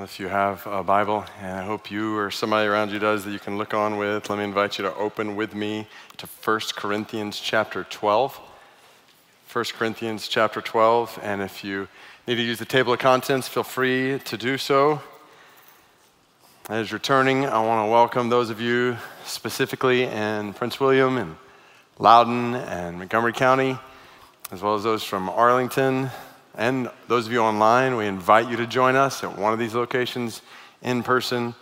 If you have a Bible, and I hope you or somebody around you does that you can look on with, let me invite you to open with me to 1 Corinthians chapter 12. 1 Corinthians chapter 12, and if you need to use the table of contents, feel free to do so. As you're turning, I want to welcome those of you specifically in Prince William and Loudoun and Montgomery County, as well as those from Arlington, and those of you online, we invite you to join us at one of these locations in person.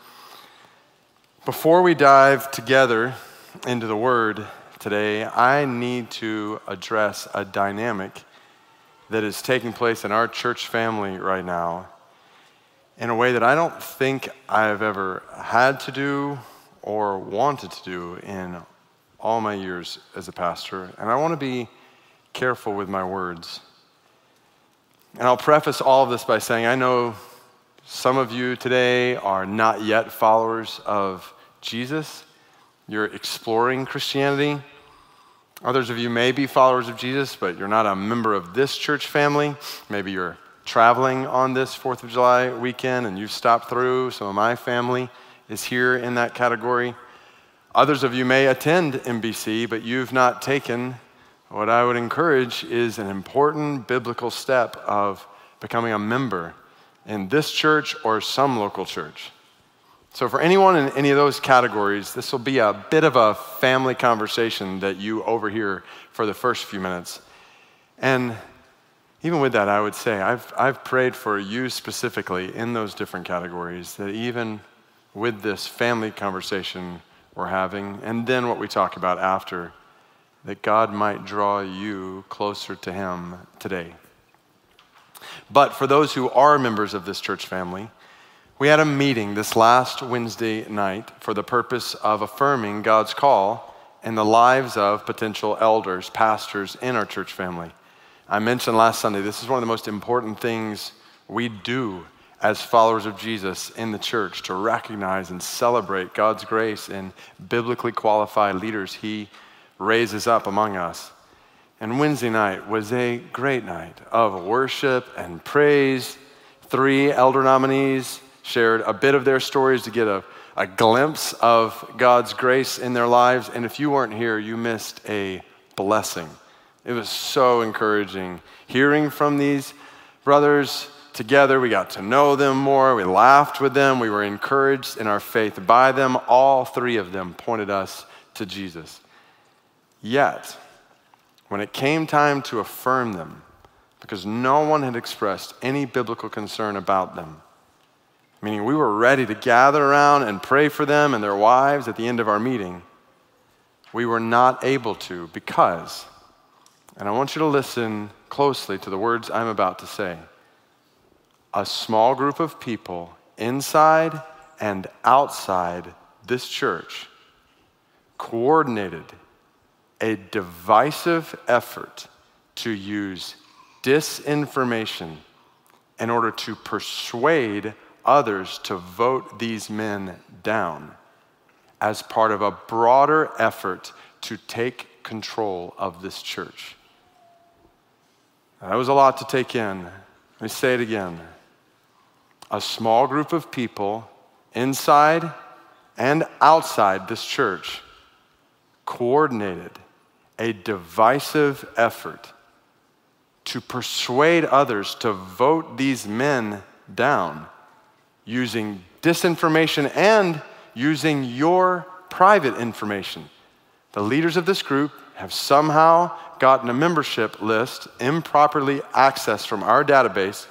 Before we dive together into the Word today, I need to address a dynamic that is taking place in our church family right now in a way that I don't think I've ever had to do or wanted to do in all my years as a pastor. And I want to be careful with my words. And I'll preface all of this by saying I know some of you today are not yet followers of Jesus. You're exploring Christianity. Others of you may be followers of Jesus, but you're not a member of this church family. Maybe you're traveling on this 4th of July weekend and you've stopped through. Some of my family is here in that category. Others of you may attend MBC, but you've not taken what I would encourage is an important biblical step of becoming a member in this church or some local church. So, for anyone in any of those categories, this will be a bit of a family conversation that you overhear for the first few minutes. And even with that, I would say I've, I've prayed for you specifically in those different categories that even with this family conversation we're having, and then what we talk about after, that God might draw you closer to Him today. But for those who are members of this church family, we had a meeting this last Wednesday night for the purpose of affirming God's call in the lives of potential elders, pastors in our church family. I mentioned last Sunday, this is one of the most important things we do as followers of Jesus in the church to recognize and celebrate God's grace in biblically qualified leaders He raises up among us. And Wednesday night was a great night of worship and praise. Three elder nominees shared a bit of their stories to get a, a glimpse of God's grace in their lives. And if you weren't here, you missed a blessing. It was so encouraging hearing from these brothers together. We got to know them more. We laughed with them. We were encouraged in our faith by them. All three of them pointed us to Jesus. Yet, when it came time to affirm them, because no one had expressed any biblical concern about them, meaning we were ready to gather around and pray for them and their wives at the end of our meeting, we were not able to because, and I want you to listen closely to the words I'm about to say, a small group of people inside and outside this church coordinated a divisive effort to use disinformation in order to persuade others to vote these men down as part of a broader effort to take control of this church. That was a lot to take in. Let me say it again. A small group of people inside and outside this church coordinated a divisive effort to persuade others to vote these men down using disinformation and using your private information. The leaders of this group have somehow gotten a membership list improperly accessed from our database,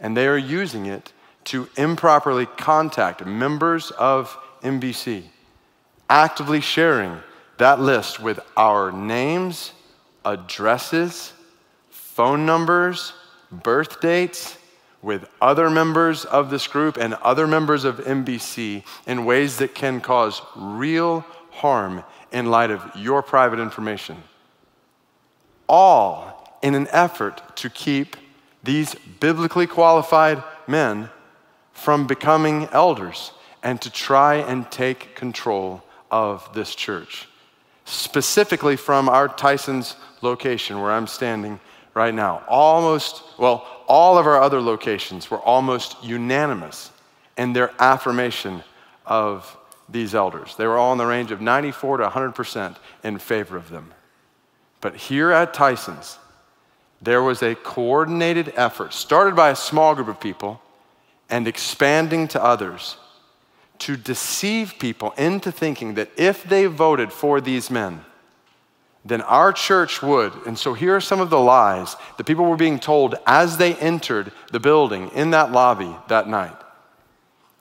and they are using it to improperly contact members of MBC, actively sharing that list with our names, addresses, phone numbers, birth dates, with other members of this group and other members of MBC in ways that can cause real harm in light of your private information. All in an effort to keep these biblically qualified men from becoming elders and to try and take control of this church specifically from our Tyson's location where I'm standing right now. Almost, well, all of our other locations were almost unanimous in their affirmation of these elders. They were all in the range of 94 to 100% in favor of them. But here at Tyson's, there was a coordinated effort started by a small group of people and expanding to others to deceive people into thinking that if they voted for these men, then our church would. And so here are some of the lies that people were being told as they entered the building in that lobby that night.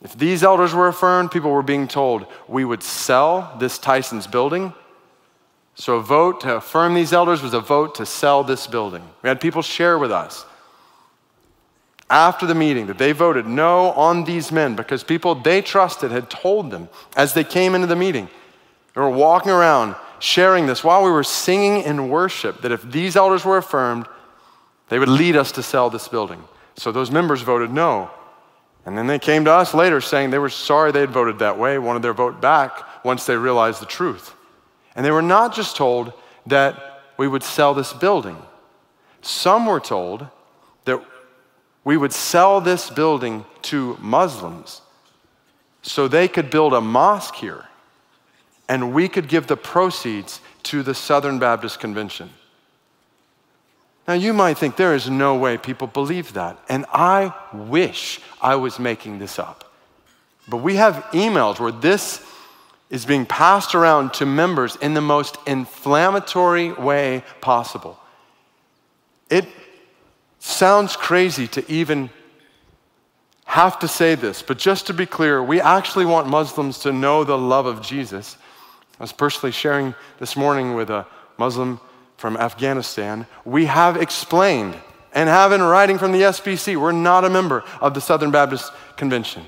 If these elders were affirmed, people were being told we would sell this Tyson's building. So a vote to affirm these elders was a vote to sell this building. We had people share with us after the meeting that they voted no on these men because people they trusted had told them as they came into the meeting. They were walking around sharing this while we were singing in worship that if these elders were affirmed, they would lead us to sell this building. So those members voted no. And then they came to us later saying they were sorry they had voted that way, wanted their vote back once they realized the truth. And they were not just told that we would sell this building, some were told we would sell this building to Muslims so they could build a mosque here and we could give the proceeds to the Southern Baptist Convention. Now, you might think there is no way people believe that, and I wish I was making this up. But we have emails where this is being passed around to members in the most inflammatory way possible. It sounds crazy to even have to say this, but just to be clear, we actually want Muslims to know the love of Jesus. I was personally sharing this morning with a Muslim from Afghanistan, we have explained and have in writing from the SBC, we're not a member of the Southern Baptist Convention.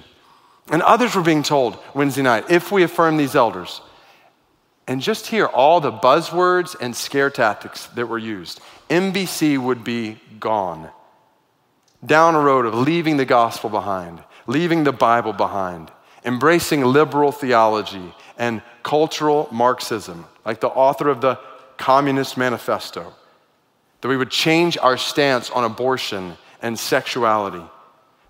And others were being told Wednesday night, if we affirm these elders, and just hear all the buzzwords and scare tactics that were used, MBC would be gone. Down a road of leaving the gospel behind, leaving the Bible behind, embracing liberal theology and cultural Marxism, like the author of the Communist Manifesto, that we would change our stance on abortion and sexuality,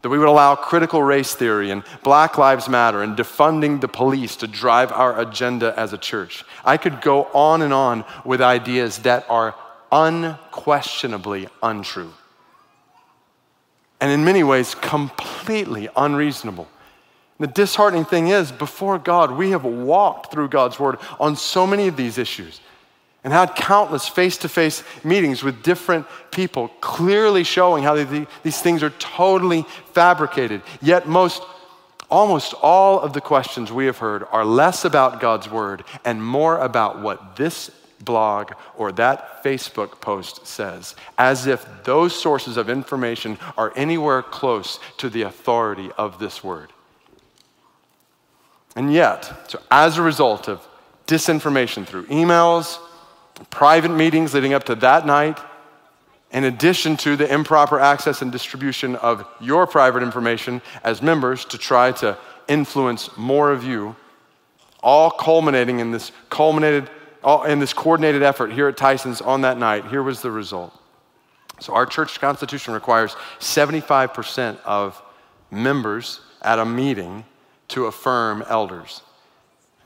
that we would allow critical race theory and Black Lives Matter and defunding the police to drive our agenda as a church. I could go on and on with ideas that are unquestionably untrue. And in many ways, completely unreasonable. The disheartening thing is, before God, we have walked through God's Word on so many of these issues and had countless face to face meetings with different people, clearly showing how these things are totally fabricated. Yet, most, almost all of the questions we have heard are less about God's word and more about what this blog or that Facebook post says, as if those sources of information are anywhere close to the authority of this word. And yet, so as a result of disinformation through emails, private meetings leading up to that night, in addition to the improper access and distribution of your private information as members to try to influence more of you, all culminating in this culminated all, in this coordinated effort here at Tyson's on that night. Here was the result. So our church constitution requires 75% of members at a meeting to affirm elders.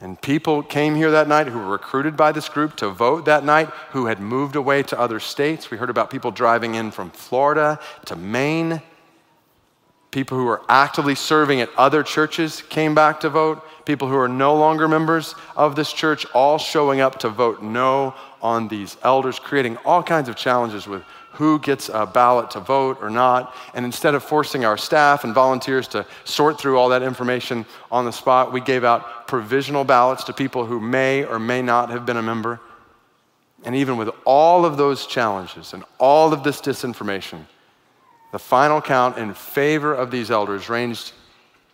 And people came here that night who were recruited by this group to vote that night, who had moved away to other states. We heard about people driving in from Florida to Maine. People who were actively serving at other churches came back to vote. People who are no longer members of this church all showing up to vote no on these elders, creating all kinds of challenges with who gets a ballot to vote or not. And instead of forcing our staff and volunteers to sort through all that information on the spot, we gave out provisional ballots to people who may or may not have been a member. And even with all of those challenges and all of this disinformation, the final count in favor of these elders ranged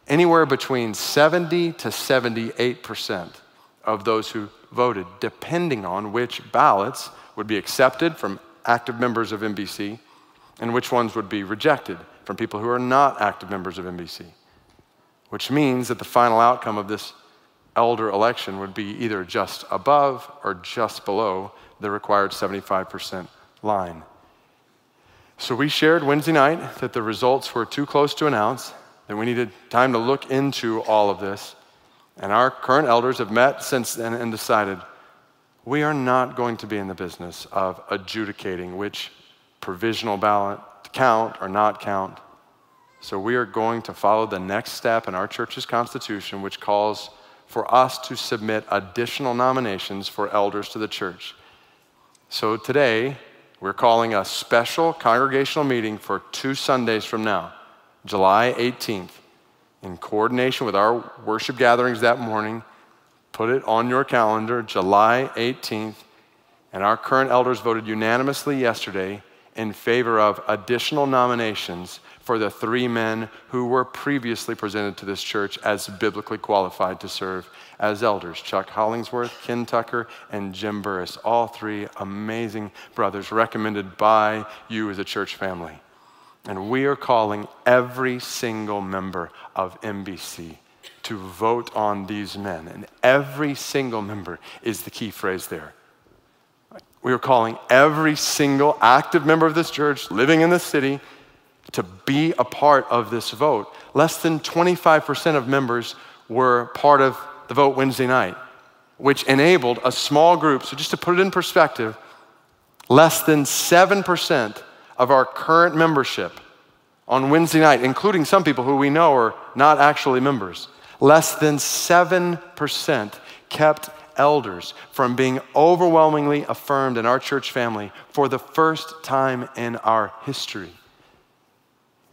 anywhere between 70 to 78 percent of those who voted, depending on which ballots would be accepted from active members of MBC and which ones would be rejected from people who are not active members of MBC, Which means that the final outcome of this elder election would be either just above or just below the required 75% line. So we shared Wednesday night that the results were too close to announce, that we needed time to look into all of this. And our current elders have met since then and decided we are not going to be in the business of adjudicating which provisional ballot to count or not count. So we are going to follow the next step in our church's constitution, which calls for us to submit additional nominations for elders to the church. So today, we're calling a special congregational meeting for two Sundays from now, July 18th, in coordination with our worship gatherings that morning. Put it on your calendar, July 18th. And our current elders voted unanimously yesterday in favor of additional nominations for the three men who were previously presented to this church as biblically qualified to serve as elders Chuck Hollingsworth, Ken Tucker, and Jim Burris. All three amazing brothers recommended by you as a church family. And we are calling every single member of MBC to vote on these men. And every single member is the key phrase there. We are calling every single active member of this church living in the city to be a part of this vote. Less than 25% of members were part of the vote Wednesday night, which enabled a small group. So, just to put it in perspective, less than 7% of our current membership on Wednesday night, including some people who we know are not actually members, less than 7% kept elders from being overwhelmingly affirmed in our church family for the first time in our history.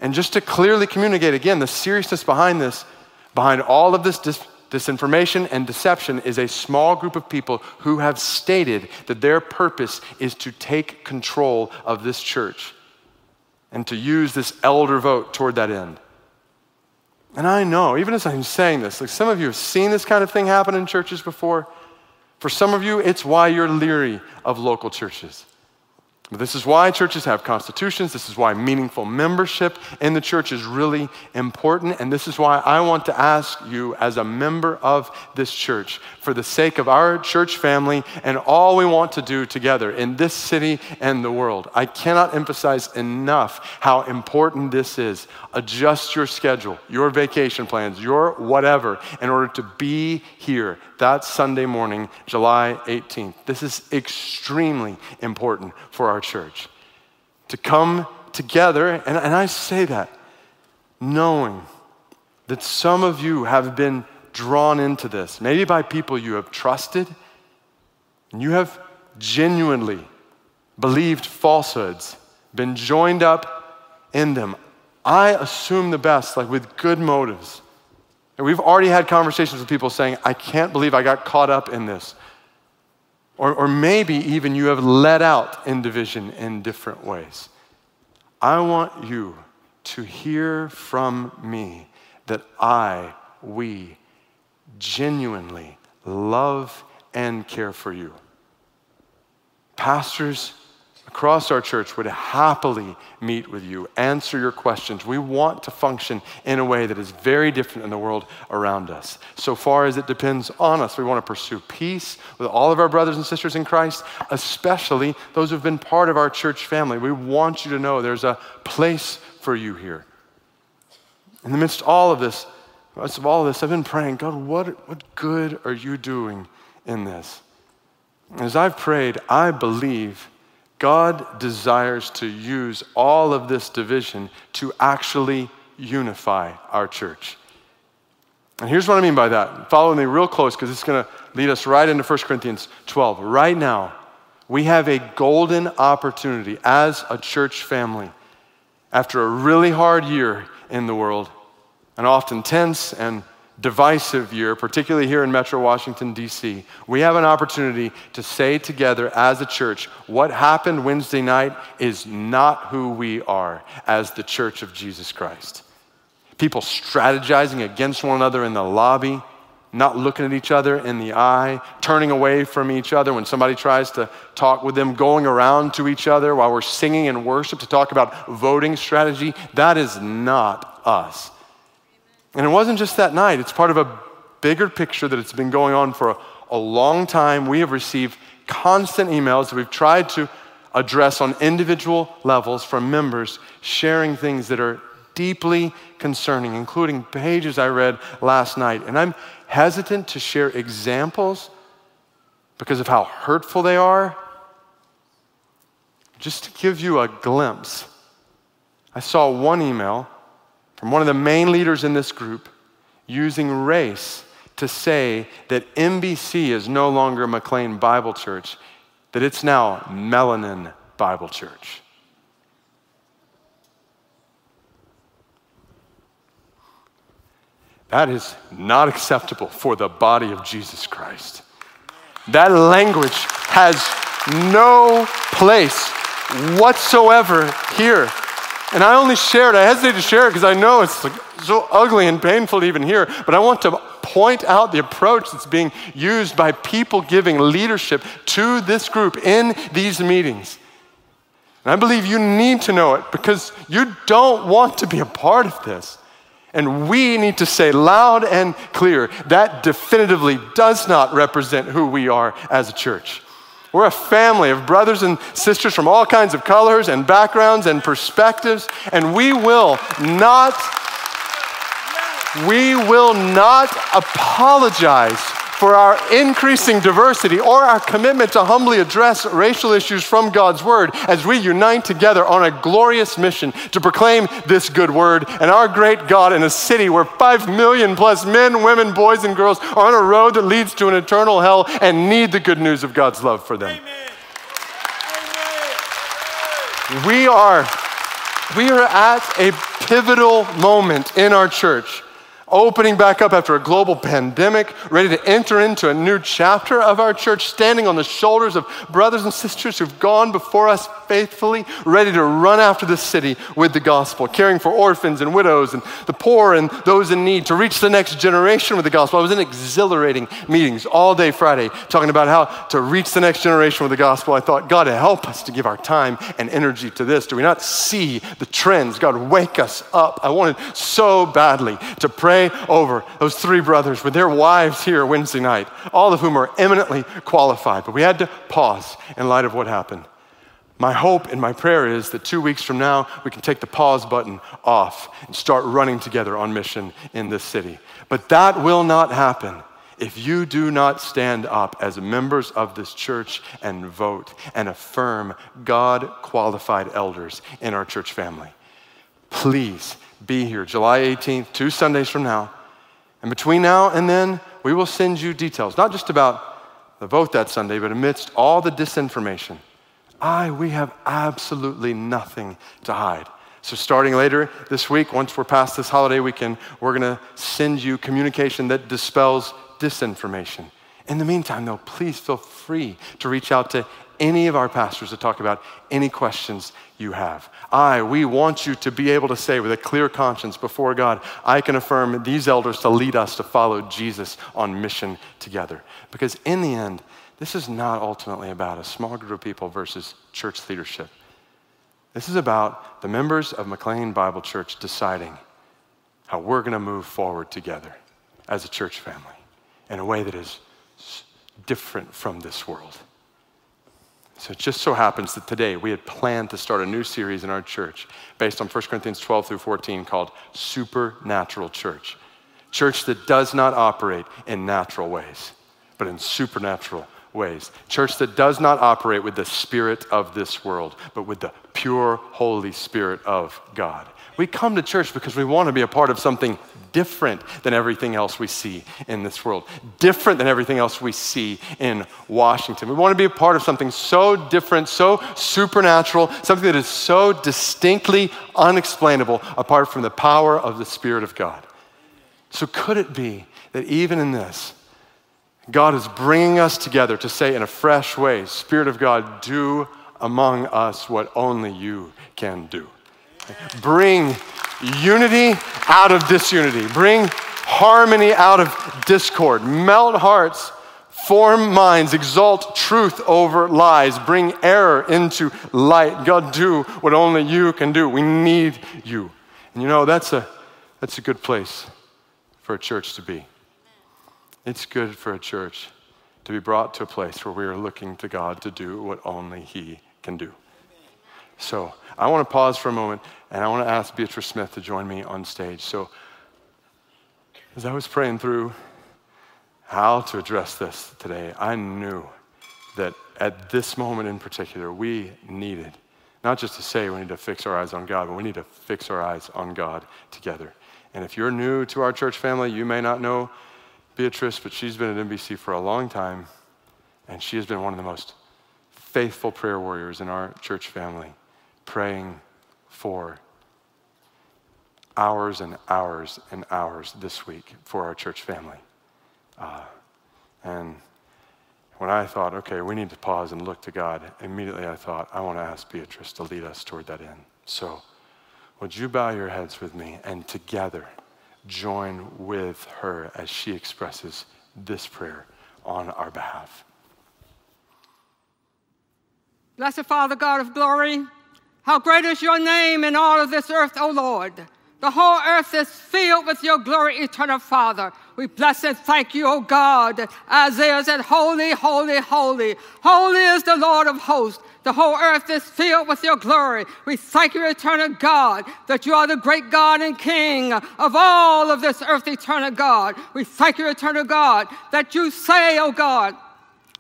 And just to clearly communicate again the seriousness behind this, behind all of this dis- disinformation and deception, is a small group of people who have stated that their purpose is to take control of this church and to use this elder vote toward that end. And I know, even as I'm saying this, like some of you have seen this kind of thing happen in churches before. For some of you, it's why you're leery of local churches. This is why churches have constitutions. This is why meaningful membership in the church is really important. And this is why I want to ask you, as a member of this church, for the sake of our church family and all we want to do together in this city and the world, I cannot emphasize enough how important this is. Adjust your schedule, your vacation plans, your whatever, in order to be here that Sunday morning, July 18th. This is extremely important for our church. To come together, and, and I say that knowing that some of you have been drawn into this, maybe by people you have trusted, and you have genuinely believed falsehoods, been joined up in them. I assume the best, like with good motives. And we've already had conversations with people saying, I can't believe I got caught up in this. Or, or maybe even you have let out in division in different ways. I want you to hear from me that I, we, genuinely love and care for you. Pastors, across our church would happily meet with you, answer your questions. We want to function in a way that is very different in the world around us. So far as it depends on us, we want to pursue peace with all of our brothers and sisters in Christ, especially those who've been part of our church family. We want you to know there's a place for you here. In the midst of all of this, midst of all of this, I've been praying, God, what, what good are you doing in this? As I've prayed, I believe God desires to use all of this division to actually unify our church. And here's what I mean by that. Follow me real close because it's going to lead us right into 1 Corinthians 12. Right now, we have a golden opportunity as a church family after a really hard year in the world, and often tense and divisive year, particularly here in Metro Washington, D.C., we have an opportunity to say together as a church what happened Wednesday night is not who we are as the church of Jesus Christ. People strategizing against one another in the lobby, not looking at each other in the eye, turning away from each other when somebody tries to talk with them, going around to each other while we're singing in worship to talk about voting strategy. That is not us. And it wasn't just that night, it's part of a bigger picture that it's been going on for a, a long time. We have received constant emails that we've tried to address on individual levels from members sharing things that are deeply concerning, including pages I read last night. And I'm hesitant to share examples because of how hurtful they are. Just to give you a glimpse, I saw one email from one of the main leaders in this group using race to say that MBC is no longer McLean Bible Church, that it's now Melanin Bible Church. That is not acceptable for the body of Jesus Christ. That language has no place whatsoever here. And I only share it, I hesitate to share it because I know it's like so ugly and painful to even hear, but I want to point out the approach that's being used by people giving leadership to this group in these meetings. And I believe you need to know it because you don't want to be a part of this. And we need to say loud and clear that definitively does not represent who we are as a church. We're a family of brothers and sisters from all kinds of colors and backgrounds and perspectives, and we will not we will not apologize for our increasing diversity or our commitment to humbly address racial issues from God's Word as we unite together on a glorious mission to proclaim this good word and our great God in a city where five million plus men, women, boys, and girls are on a road that leads to an eternal hell and need the good news of God's love for them. Amen. We are, we are at a pivotal moment in our church opening back up after a global pandemic, ready to enter into a new chapter of our church, standing on the shoulders of brothers and sisters who've gone before us faithfully, ready to run after the city with the gospel, caring for orphans and widows and the poor and those in need, to reach the next generation with the gospel. I was in exhilarating meetings all day Friday talking about how to reach the next generation with the gospel. I thought, God, help us to give our time and energy to this. Do we not see the trends? God, wake us up. I wanted so badly to pray over those three brothers with their wives here Wednesday night, all of whom are eminently qualified. But we had to pause in light of what happened. My hope and my prayer is that two weeks from now, we can take the pause button off and start running together on mission in this city. But that will not happen if you do not stand up as members of this church and vote and affirm God qualified elders in our church family. Please be here July 18th, two Sundays from now. And between now and then, we will send you details, not just about the vote that Sunday, but amidst all the disinformation I, we have absolutely nothing to hide. So, starting later this week, once we're past this holiday weekend, we're going to send you communication that dispels disinformation. In the meantime, though, please feel free to reach out to any of our pastors to talk about any questions you have. I, we want you to be able to say with a clear conscience before God, I can affirm these elders to lead us to follow Jesus on mission together. Because in the end, this is not ultimately about a small group of people versus church leadership. This is about the members of McLean Bible Church deciding how we're going to move forward together as a church family in a way that is different from this world. So it just so happens that today we had planned to start a new series in our church based on 1 Corinthians 12 through 14 called Supernatural Church. Church that does not operate in natural ways, but in supernatural ways. Church that does not operate with the spirit of this world, but with the pure, Holy Spirit of God. We come to church because we want to be a part of something different than everything else we see in this world, different than everything else we see in Washington. We want to be a part of something so different, so supernatural, something that is so distinctly unexplainable apart from the power of the Spirit of God. So, could it be that even in this, God is bringing us together to say in a fresh way, Spirit of God, do among us what only you can do. Bring unity out of disunity, bring harmony out of discord, melt hearts, form minds, exalt truth over lies, bring error into light. God, do what only you can do. We need you. And you know, that's a, that's a good place for a church to be. It's good for a church to be brought to a place where we are looking to God to do what only He can do. So I want to pause for a moment and I want to ask Beatrice Smith to join me on stage. So as I was praying through how to address this today, I knew that at this moment in particular, we needed not just to say we need to fix our eyes on God, but we need to fix our eyes on God together. And if you're new to our church family, you may not know Beatrice, but she's been at MBC for a long time, and she has been one of the most faithful prayer warriors in our church family, praying for hours and hours and hours this week for our church family. Uh, and when I thought, okay, we need to pause and look to God, immediately I thought, I want to ask Beatrice to lead us toward that end. So, would you bow your heads with me and together join with her as she expresses this prayer on our behalf? Blessed Father, God of glory, how great is your name in all of this earth, O Lord. The whole earth is filled with your glory, eternal Father. We bless and thank you, O God. Isaiah said, Holy, holy, holy. Holy is the Lord of hosts. The whole earth is filled with your glory. We thank you, eternal God, that you are the great God and King of all of this earth, eternal God. We thank you, eternal God, that you say, O God,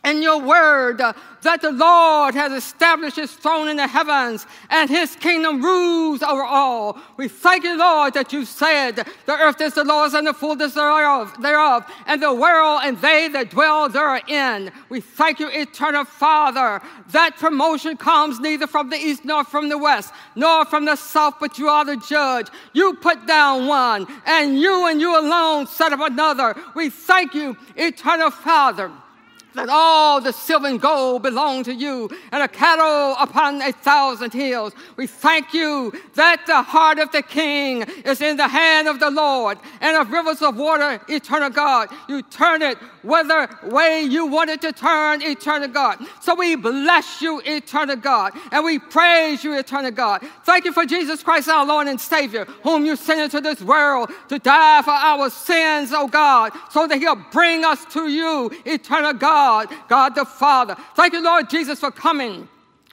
in your word uh, that the Lord has established his throne in the heavens and his kingdom rules over all. We thank you, Lord, that you said the earth is the Lord's and the fullness thereof, thereof, and the world and they that dwell therein. We thank you, eternal Father, that promotion comes neither from the east nor from the west, nor from the south, but you are the judge. You put down one, and you and you alone set up another. We thank you, eternal Father that all the silver and gold belong to you, and a cattle upon a thousand hills. We thank you that the heart of the king is in the hand of the Lord, and of rivers of water, eternal God. You turn it whether way you want it to turn, eternal God. So we bless you, eternal God, and we praise you, eternal God. Thank you for Jesus Christ, our Lord and Savior, whom you sent into this world to die for our sins, O God, so that he'll bring us to you, eternal God, God the Father. Thank you, Lord Jesus, for coming.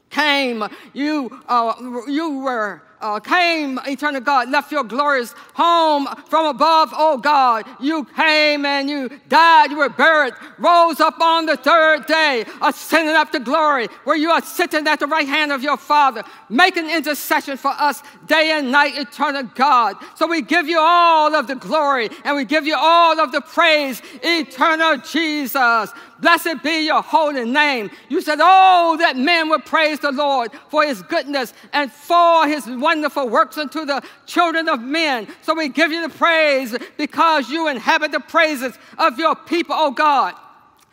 Came, you, uh, you were uh, came, eternal God, left your glorious home from above, oh God. You came and you died, you were buried, rose up on the third day, ascended up to glory, where you are sitting at the right hand of your Father, making intercession for us day and night, eternal God. So we give you all of the glory and we give you all of the praise, eternal Jesus. Blessed be your holy name. You said, Oh, that men would praise the Lord for his goodness and for his wonderful works unto the children of men. So we give you the praise because you inhabit the praises of your people, oh God.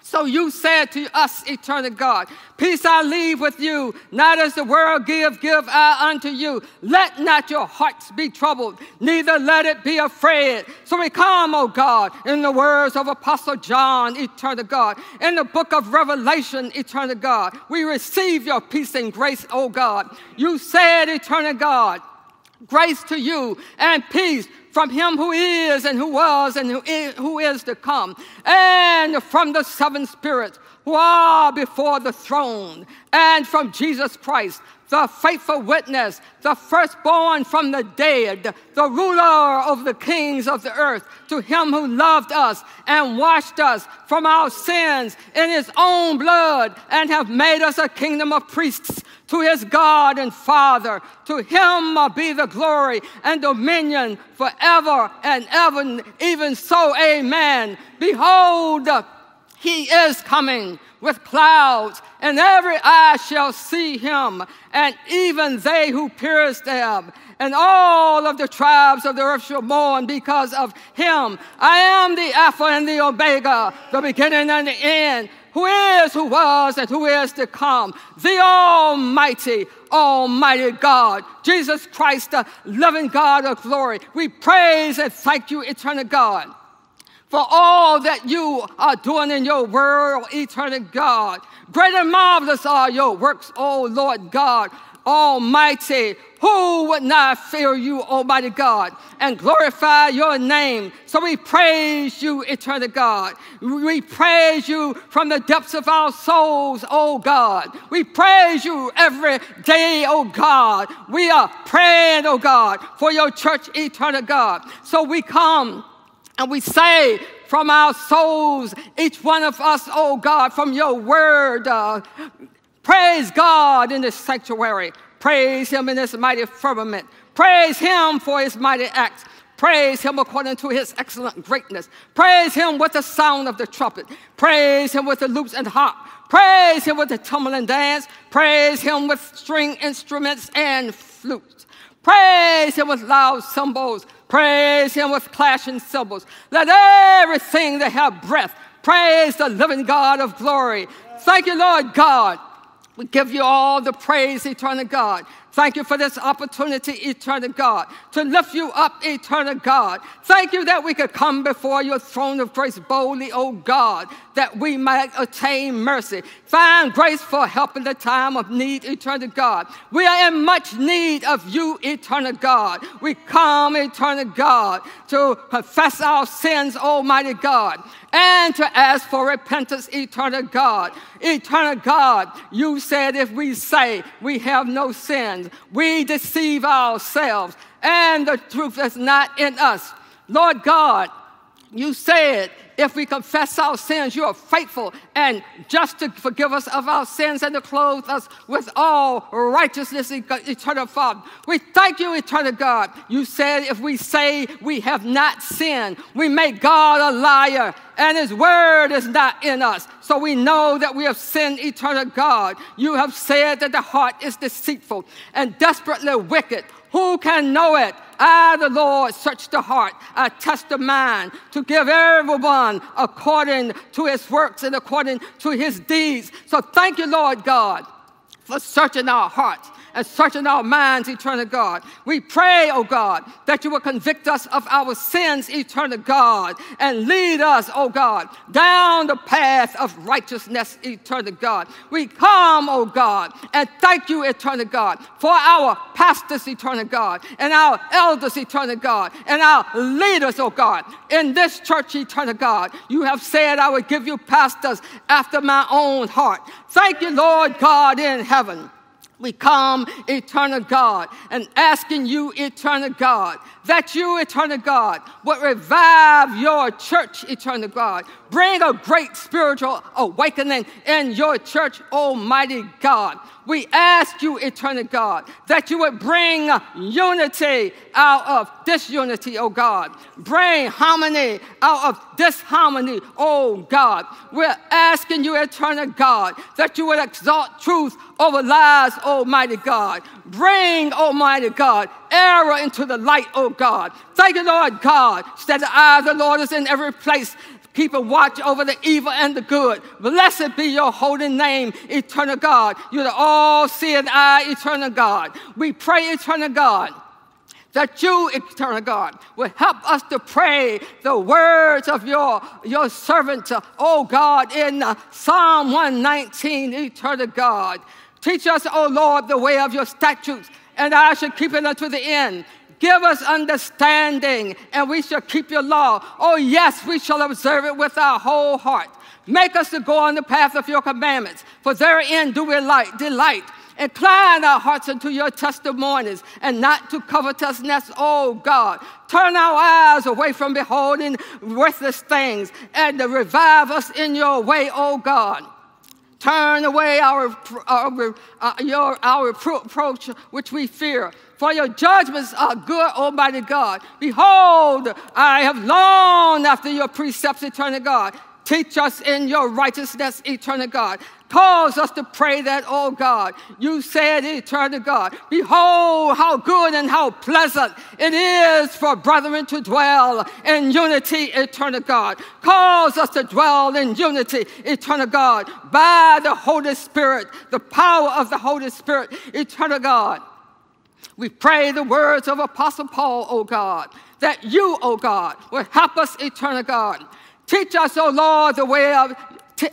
So you said to us, eternal God, Peace I leave with you, not as the world give, give I unto you. Let not your hearts be troubled, neither let it be afraid. So we come, O God, in the words of Apostle John, eternal God, in the book of Revelation, eternal God. We receive your peace and grace, O God. You said, eternal God, grace to you and peace from him who is and who was and who is, who is to come, and from the seven spirits who are before the throne, and from Jesus Christ, the faithful witness, the firstborn from the dead, the ruler of the kings of the earth, to him who loved us and washed us from our sins in his own blood and have made us a kingdom of priests to his God and Father. To him uh, be the glory and dominion forever and ever. Even so, amen. Behold, he is coming with clouds, and every eye shall see him, and even they who pierced him. And all of the tribes of the earth shall mourn because of him. I am the Alpha and the Omega, the beginning and the end, who is, who was, and who is to come, the Almighty, Almighty God, Jesus Christ, the loving God of glory. We praise and thank you, eternal God for all that you are doing in your world, eternal God. Great and marvelous are your works, O Lord God. Almighty, who would not fear you, Almighty God, and glorify your name? So we praise you, eternal God. We praise you from the depths of our souls, oh God. We praise you every day, oh God. We are praying, oh God, for your church, eternal God. So we come and we say from our souls, each one of us, oh God, from your word, uh, praise God in this sanctuary. Praise him in this mighty firmament. Praise him for his mighty acts. Praise him according to his excellent greatness. Praise him with the sound of the trumpet. Praise him with the lutes and harp. Praise him with the tumbling dance. Praise him with string instruments and flutes. Praise him with loud cymbals. Praise him with clashing cymbals. Let everything that have breath praise the living God of glory. Thank you, Lord God. We give you all the praise, eternal God. Thank you for this opportunity, eternal God, to lift you up, eternal God. Thank you that we could come before your throne of grace boldly, O God, that we might attain mercy. Find grace for help in the time of need, eternal God. We are in much need of you, eternal God. We come, eternal God, to confess our sins, Almighty God and to ask for repentance, eternal God. Eternal God, you said if we say we have no sins, we deceive ourselves, and the truth is not in us. Lord God, you said if we confess our sins, you are faithful and just to forgive us of our sins and to clothe us with all righteousness, eternal Father. We thank you, eternal God. You said if we say we have not sinned, we make God a liar and his word is not in us. So we know that we have sinned, eternal God. You have said that the heart is deceitful and desperately wicked. Who can know it? I, the Lord, search the heart. I test the mind to give everyone according to his works and according to his deeds. So thank you, Lord God, for searching our hearts and searching our minds, eternal God. We pray, oh God, that you will convict us of our sins, eternal God, and lead us, oh God, down the path of righteousness, eternal God. We come, oh God, and thank you, eternal God, for our pastors, eternal God, and our elders, eternal God, and our leaders, oh God, in this church, eternal God. You have said, I will give you pastors after my own heart. Thank you, Lord God in heaven. We come, eternal God, and asking you, eternal God, that you, eternal God, would revive your church, eternal God. Bring a great spiritual awakening in your church, Almighty God. We ask you, eternal God, that you would bring unity out of disunity, oh God. Bring harmony out of disharmony, oh God. We're asking you, eternal God, that you would exalt truth over lies, Almighty God. Bring, Almighty God, error into the light, oh God. Thank you, Lord God, that the eye of the Lord is in every place. Keep a watch over the evil and the good. Blessed be your holy name, eternal God. You're the all seeing eye, eternal God. We pray, eternal God that you, eternal God, will help us to pray the words of your, your servant, oh God, in Psalm 119, eternal God. Teach us, O Lord, the way of your statutes, and I shall keep it unto the end. Give us understanding, and we shall keep your law. Oh, yes, we shall observe it with our whole heart. Make us to go on the path of your commandments, for therein do we light, delight. Incline our hearts unto your testimonies and not to covetousness, oh God. Turn our eyes away from beholding worthless things and revive us in your way, oh God. Turn away our, our, uh, your, our approach which we fear. For your judgments are good, Almighty God. Behold, I have longed after your precepts, eternal God. Teach us in your righteousness, eternal God. Cause us to pray that, oh God, you said, eternal God, behold how good and how pleasant it is for brethren to dwell in unity, eternal God. Cause us to dwell in unity, eternal God, by the Holy Spirit, the power of the Holy Spirit, eternal God. We pray the words of Apostle Paul, oh God, that you, oh God, will help us, eternal God. Teach us, oh Lord, the way of. T-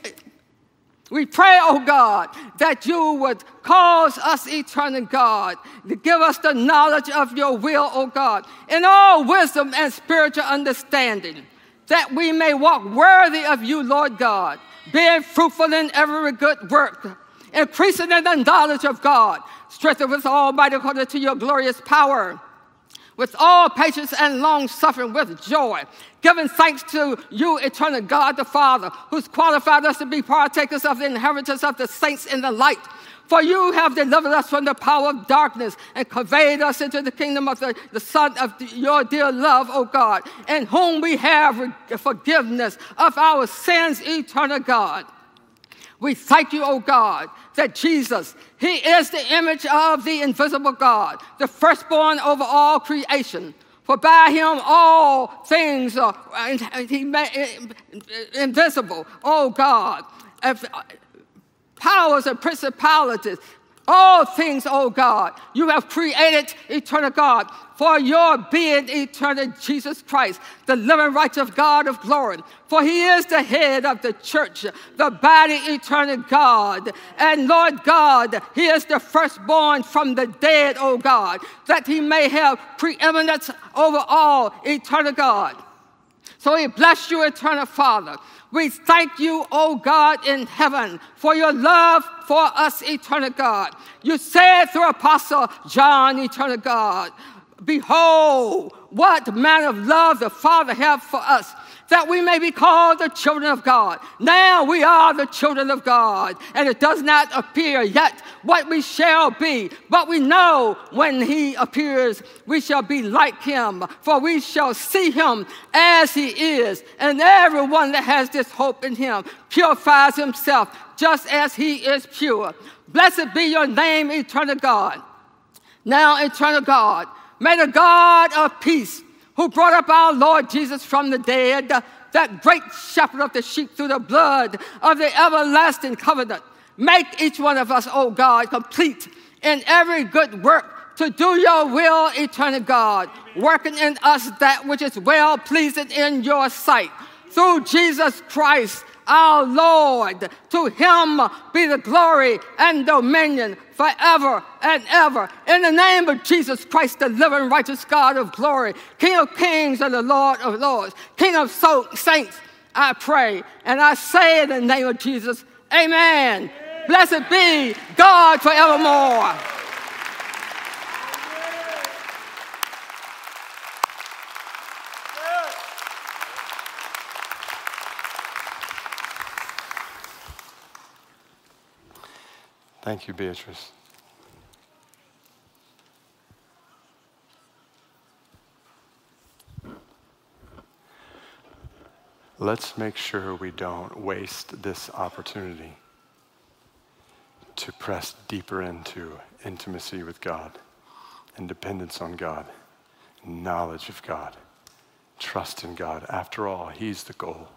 We pray, oh God, that you would cause us, eternal God, to give us the knowledge of your will, oh God, in all wisdom and spiritual understanding, that we may walk worthy of you, Lord God, being fruitful in every good work, increasing in the knowledge of God, strengthened with Almighty according to your glorious power with all patience and long suffering with joy, giving thanks to you, eternal God the Father, who's qualified us to be partakers of the inheritance of the saints in the light. For you have delivered us from the power of darkness and conveyed us into the kingdom of the, the Son of the, your dear love, O God, in whom we have forgiveness of our sins, eternal God. We thank you, O God, that Jesus, He is the image of the invisible God, the firstborn over all creation. For by him all things are invisible, oh God. Powers and principalities, all things, oh God, you have created, eternal God, for your being eternal Jesus Christ, the living righteous God of glory. For he is the head of the church, the body eternal God. And Lord God, he is the firstborn from the dead, O God, that he may have preeminence over all, eternal God. So we bless you, eternal Father. We thank you, O God in heaven, for your love for us, eternal God. You said through Apostle John, eternal God, Behold, what manner of love the Father hath for us, that we may be called the children of God. Now we are the children of God, and it does not appear yet what we shall be, but we know when He appears, we shall be like Him, for we shall see Him as He is. And everyone that has this hope in Him purifies himself just as He is pure. Blessed be your name, eternal God. Now, eternal God, May the God of peace, who brought up our Lord Jesus from the dead, that great shepherd of the sheep through the blood of the everlasting covenant, make each one of us, O God, complete in every good work to do your will, eternal God, working in us that which is well pleasing in your sight. Through Jesus Christ, our Lord. To him be the glory and dominion forever and ever. In the name of Jesus Christ, the living, righteous God of glory, King of kings and the Lord of lords, King of saints, I pray. And I say in the name of Jesus, Amen. Blessed be God forevermore. Thank you, Beatrice. Let's make sure we don't waste this opportunity to press deeper into intimacy with God and dependence on God, knowledge of God, trust in God. After all, He's the goal.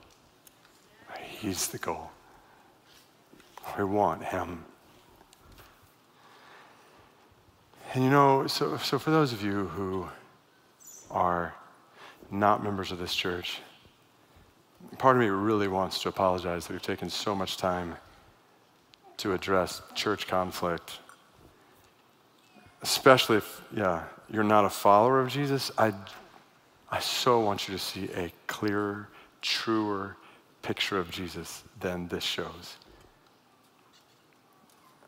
He's the goal. We want Him. And you know, so, so for those of you who are not members of this church, part of me really wants to apologize that we've taken so much time to address church conflict. Especially if, yeah, you're not a follower of Jesus, I, I so want you to see a clearer, truer picture of Jesus than this shows.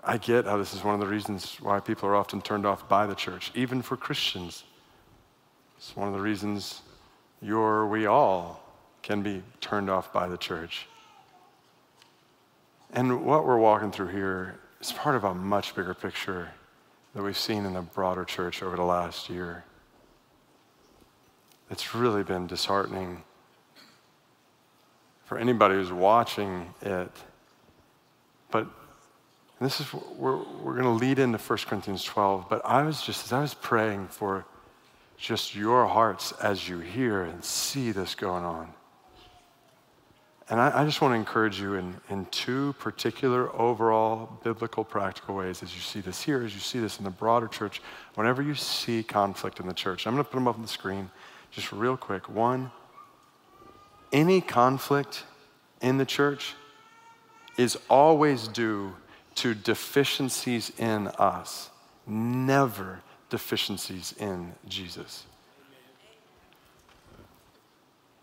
I get how this is one of the reasons why people are often turned off by the church, even for Christians. It's one of the reasons you're, we all can be turned off by the church. And what we're walking through here is part of a much bigger picture that we've seen in the broader church over the last year. It's really been disheartening for anybody who's watching it. But and this is, we're, we're going to lead into 1 Corinthians 12, but I was just, as I was praying for just your hearts as you hear and see this going on. And I, I just want to encourage you in, in two particular overall biblical practical ways as you see this here, as you see this in the broader church, whenever you see conflict in the church. I'm going to put them up on the screen just real quick. One, any conflict in the church is always due to deficiencies in us, never deficiencies in Jesus.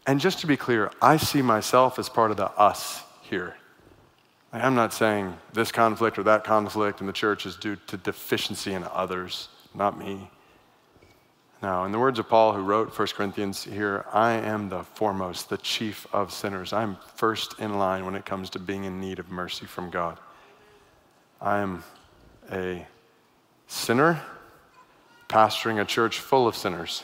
And just to be clear, I see myself as part of the us here. I'm not saying this conflict or that conflict in the church is due to deficiency in others, not me. Now, in the words of Paul, who wrote 1 Corinthians here, I am the foremost, the chief of sinners. I'm first in line when it comes to being in need of mercy from God. I am a sinner pastoring a church full of sinners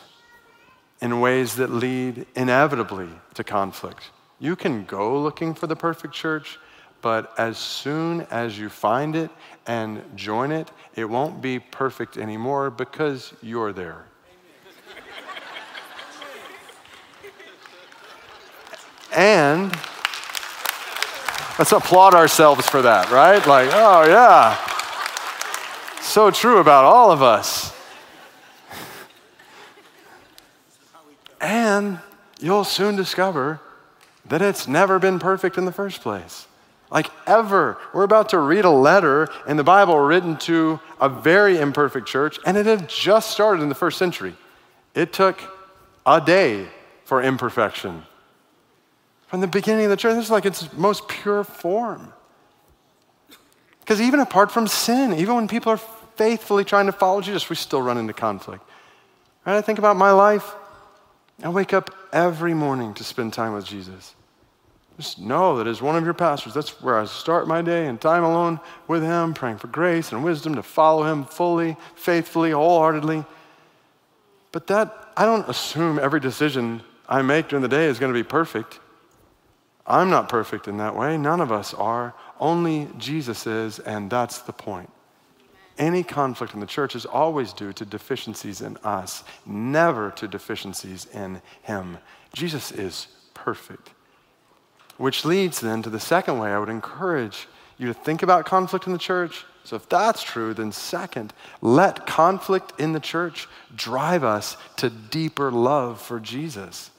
in ways that lead inevitably to conflict. You can go looking for the perfect church, but as soon as you find it and join it, it won't be perfect anymore because you're there. and let's applaud ourselves for that, right? Like, oh, yeah. So true about all of us. And you'll soon discover that it's never been perfect in the first place. Like, ever. We're about to read a letter in the Bible written to a very imperfect church, and it had just started in the first century. It took a day for imperfection. From the beginning of the church, this is like its most pure form. Because even apart from sin, even when people are faithfully trying to follow Jesus, we still run into conflict. Right? I think about my life. I wake up every morning to spend time with Jesus. Just know that as one of your pastors, that's where I start my day in time alone with Him, praying for grace and wisdom to follow Him fully, faithfully, wholeheartedly. But that, I don't assume every decision I make during the day is going to be perfect. I'm not perfect in that way. None of us are. Only Jesus is, and that's the point. Any conflict in the church is always due to deficiencies in us, never to deficiencies in Him. Jesus is perfect. Which leads then to the second way I would encourage you to think about conflict in the church. So, if that's true, then second, let conflict in the church drive us to deeper love for Jesus.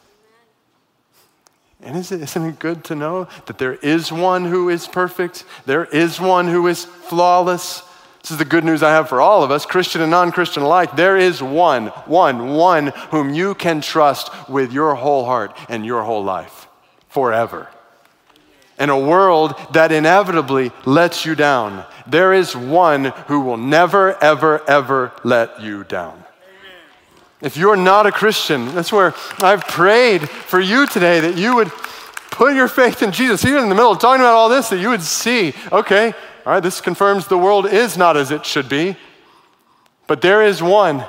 And isn't it good to know that there is one who is perfect? There is one who is flawless. This is the good news I have for all of us, Christian and non Christian alike. There is one, one, one whom you can trust with your whole heart and your whole life forever. In a world that inevitably lets you down, there is one who will never, ever, ever let you down. If you're not a Christian, that's where I've prayed for you today that you would put your faith in Jesus. Even in the middle of talking about all this, that you would see, okay, all right, this confirms the world is not as it should be. But there is one,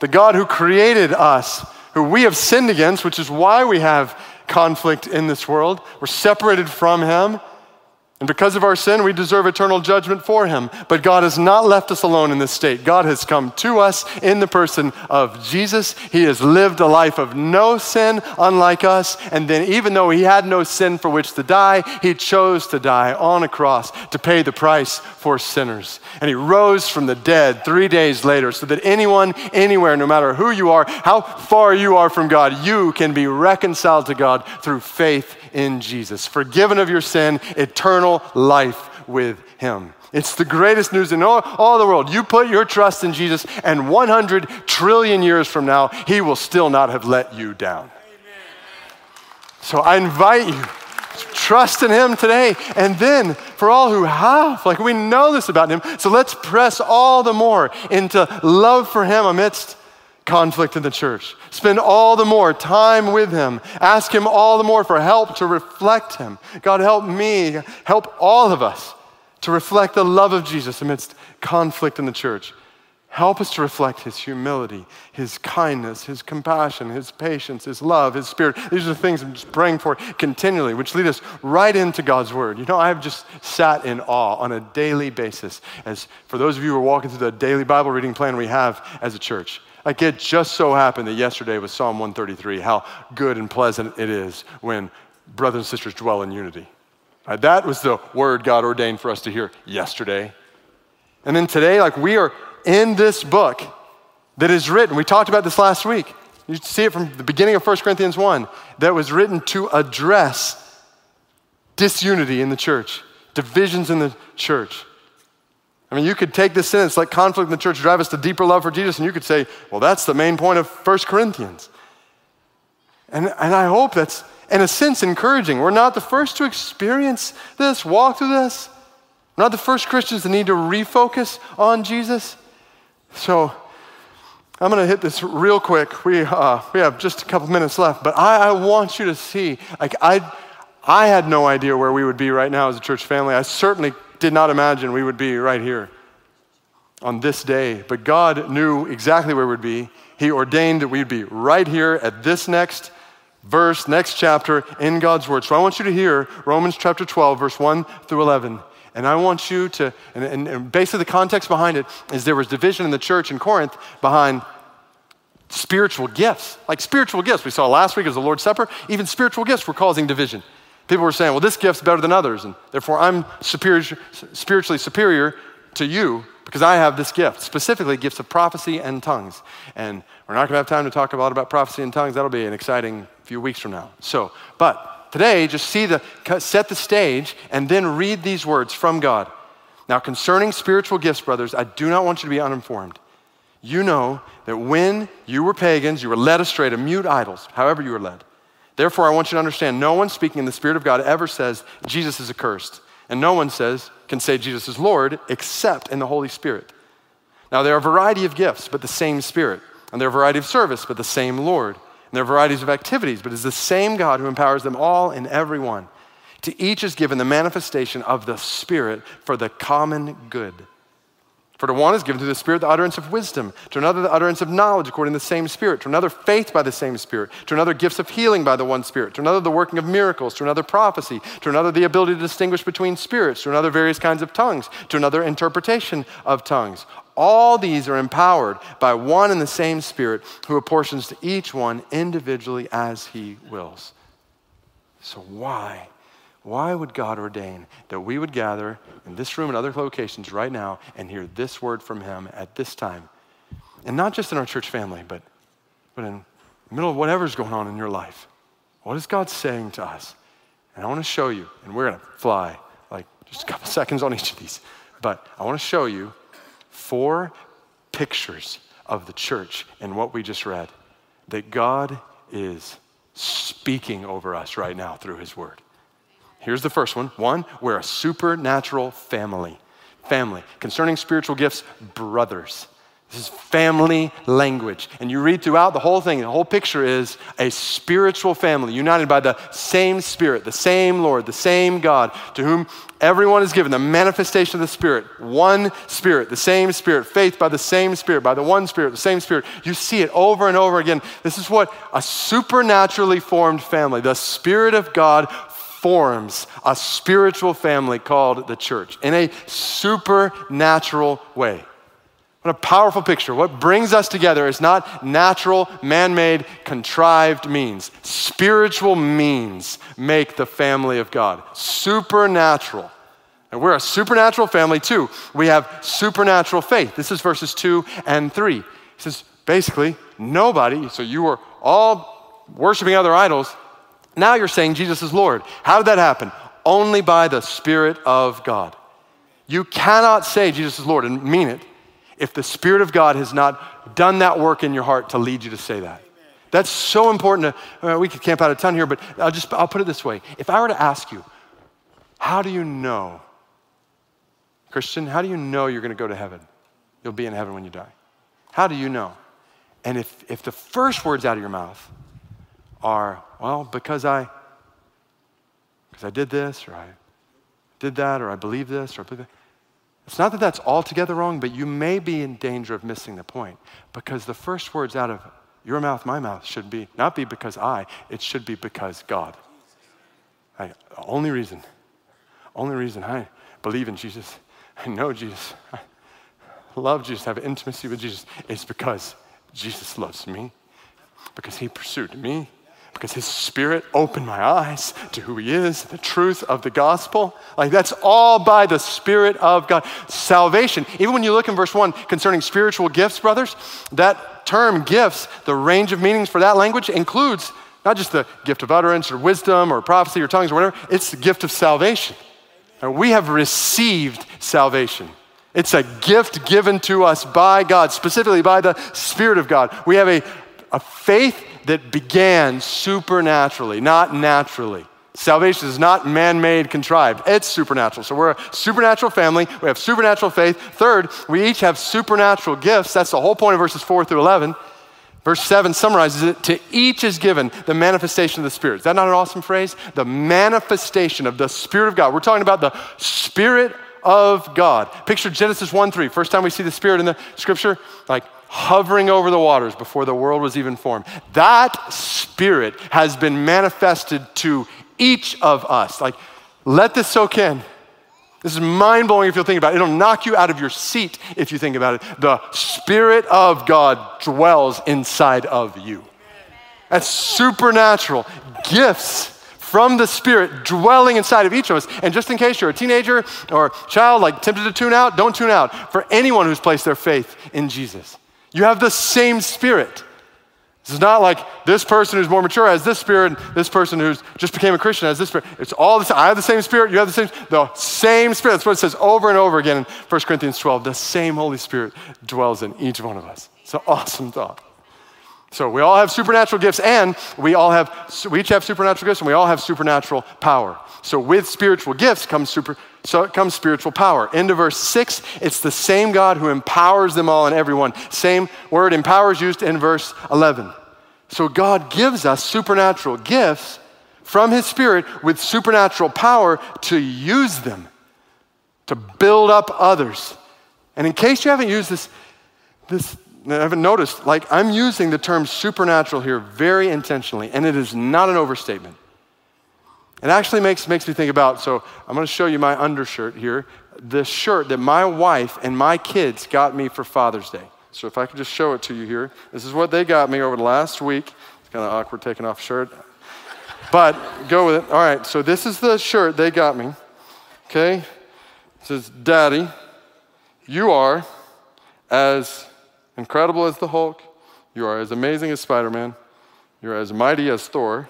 the God who created us, who we have sinned against, which is why we have conflict in this world. We're separated from Him. And because of our sin, we deserve eternal judgment for him. But God has not left us alone in this state. God has come to us in the person of Jesus. He has lived a life of no sin, unlike us. And then, even though he had no sin for which to die, he chose to die on a cross to pay the price for sinners. And he rose from the dead three days later so that anyone, anywhere, no matter who you are, how far you are from God, you can be reconciled to God through faith in Jesus. Forgiven of your sin, eternal life with Him. It's the greatest news in all, all, the world. You put your trust in Jesus, and 100 trillion years from now, He will still not have let you down. So I invite you, to trust in Him today. And then for all who have, like we know this about Him, so let's press all the more into love for Him amidst conflict in the church. Spend all the more time with Him. Ask Him all the more for help to reflect Him. God, help me, help all of us to reflect the love of Jesus amidst conflict in the church. Help us to reflect His humility, His kindness, His compassion, His patience, His love, His spirit. These are the things I'm just praying for continually, which lead us right into God's Word. You know, I've just sat in awe on a daily basis as for those of you who are walking through the daily Bible reading plan we have as a church. Like it just so happened that yesterday was Psalm 133, how good and pleasant it is when brothers and sisters dwell in unity. Right, that was the word God ordained for us to hear yesterday. And then today, like we are in this book that is written. We talked about this last week. You see it from the beginning of 1 Corinthians 1 that was written to address disunity in the church divisions in the church. I mean, you could take this sentence like conflict in the church drive us to deeper love for Jesus, and you could say, well, that's the main point of 1 Corinthians. And, and I hope that's, in a sense, encouraging. We're not the first to experience this, walk through this. We're not the first Christians to need to refocus on Jesus. So I'm going to hit this real quick. We, uh, we have just a couple minutes left, but I, I want you to see, like, I, I had no idea where we would be right now as a church family. I certainly did not imagine we would be right here on this day, but God knew exactly where we'd be. He ordained that we'd be right here at this next verse, next chapter in God's Word. So I want you to hear Romans chapter 12, verse 1 through 11. And I want you to, and, and, and basically the context behind it is there was division in the church in Corinth behind spiritual gifts. Like spiritual gifts. We saw last week as the Lord's Supper, even spiritual gifts were causing division. People were saying, well, this gift's better than others, and therefore I'm superior, spiritually superior to you because I have this gift, specifically gifts of prophecy and tongues. And we're not going to have time to talk a lot about prophecy and tongues. That'll be an exciting few weeks from now. So, but today, just see the, set the stage and then read these words from God. Now, concerning spiritual gifts, brothers, I do not want you to be uninformed. You know that when you were pagans, you were led astray to mute idols, however you were led. Therefore, I want you to understand no one speaking in the Spirit of God ever says Jesus is accursed. And no one says, can say Jesus is Lord except in the Holy Spirit. Now, there are a variety of gifts, but the same Spirit. And there are a variety of service, but the same Lord. And there are varieties of activities, but it's the same God who empowers them all and every one. To each is given the manifestation of the Spirit for the common good. For to one is given through the Spirit the utterance of wisdom, to another the utterance of knowledge according to the same Spirit, to another faith by the same Spirit, to another gifts of healing by the one Spirit, to another the working of miracles, to another prophecy, to another the ability to distinguish between spirits, to another various kinds of tongues, to another interpretation of tongues. All these are empowered by one and the same Spirit who apportions to each one individually as he wills. So, why? Why would God ordain that we would gather in this room and other locations right now and hear this word from Him at this time? And not just in our church family, but, but in the middle of whatever's going on in your life. What is God saying to us? And I want to show you, and we're going to fly like just a couple seconds on each of these, but I want to show you four pictures of the church and what we just read that God is speaking over us right now through His Word. Here's the first one. One, we're a supernatural family. Family. Concerning spiritual gifts, brothers. This is family language. And you read throughout the whole thing, the whole picture is a spiritual family united by the same Spirit, the same Lord, the same God, to whom everyone is given the manifestation of the Spirit. One Spirit, the same Spirit, faith by the same Spirit, by the one Spirit, the same Spirit. You see it over and over again. This is what a supernaturally formed family, the Spirit of God forms a spiritual family called the church in a supernatural way. What a powerful picture. What brings us together is not natural, man made, contrived means. Spiritual means make the family of God. Supernatural. And we're a supernatural family too. We have supernatural faith. This is verses two and three. He says, basically, nobody, so you were all worshiping other idols, now you're saying Jesus is Lord. How did that happen? Only by the Spirit of God. You cannot say Jesus is Lord and mean it if the Spirit of God has not done that work in your heart to lead you to say that. That's so important. To, uh, we could camp out a ton here, but I'll just I'll put it this way. If I were to ask you, how do you know, Christian, how do you know you're going to go to heaven? You'll be in heaven when you die. How do you know? And if, if the first words out of your mouth are, well, because I, because I did this, or I did that, or I believe this, or I believe that. It's not that that's altogether wrong, but you may be in danger of missing the point because the first words out of your mouth, my mouth, should be not be because I, it should be because God. I, only reason, only reason I believe in Jesus, I know Jesus, I love Jesus, have intimacy with Jesus, is because Jesus loves me, because he pursued me, because his spirit opened my eyes to who he is, the truth of the gospel. Like that's all by the spirit of God. Salvation, even when you look in verse 1 concerning spiritual gifts, brothers, that term gifts, the range of meanings for that language includes not just the gift of utterance or wisdom or prophecy or tongues or whatever, it's the gift of salvation. We have received salvation. It's a gift given to us by God, specifically by the Spirit of God. We have a, a faith that began supernaturally, not naturally. Salvation is not man made, contrived. It's supernatural. So we're a supernatural family. We have supernatural faith. Third, we each have supernatural gifts. That's the whole point of verses 4 through 11. Verse 7 summarizes it to each is given the manifestation of the Spirit. Is that not an awesome phrase? The manifestation of the Spirit of God. We're talking about the Spirit of God. Picture Genesis 1 3. First time we see the Spirit in the scripture, like hovering over the waters before the world was even formed. That Spirit has been manifested to each of us. Like, let this soak in. This is mind blowing if you'll think about it. It'll knock you out of your seat if you think about it. The Spirit of God dwells inside of you. That's supernatural gifts from the Spirit dwelling inside of each of us. And just in case you're a teenager or child, like tempted to tune out, don't tune out. For anyone who's placed their faith in Jesus, you have the same Spirit. It's not like this person who's more mature has this spirit, this person who's just became a Christian has this spirit. It's all the same. I have the same spirit, you have the same, the same spirit. That's what it says over and over again in 1 Corinthians 12. The same Holy Spirit dwells in each one of us. It's an awesome thought. So we all have supernatural gifts, and we all have we each have supernatural gifts, and we all have supernatural power. So with spiritual gifts comes super so it comes spiritual power. Into verse 6, it's the same God who empowers them all and everyone. Same word empowers used in verse 11. So God gives us supernatural gifts from his spirit with supernatural power to use them to build up others. And in case you haven't used this this I haven't noticed, like I'm using the term supernatural here very intentionally, and it is not an overstatement. It actually makes, makes me think about, so I'm going to show you my undershirt here, the shirt that my wife and my kids got me for Father's Day. So if I could just show it to you here, this is what they got me over the last week. It's kind of awkward taking off shirt, but go with it. All right, so this is the shirt they got me. Okay, it says, "Daddy, you are as incredible as the Hulk. You are as amazing as Spider-Man. You are as mighty as Thor."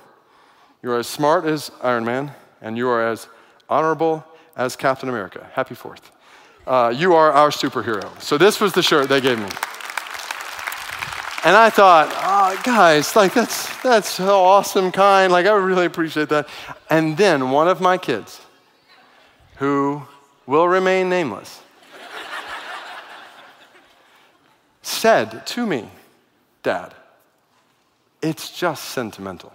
You are as smart as Iron Man, and you are as honorable as Captain America. Happy Fourth. Uh, you are our superhero. So this was the shirt they gave me. And I thought, oh, guys, like that's that's so awesome, kind. Like I really appreciate that. And then one of my kids, who will remain nameless, said to me, Dad, it's just sentimental.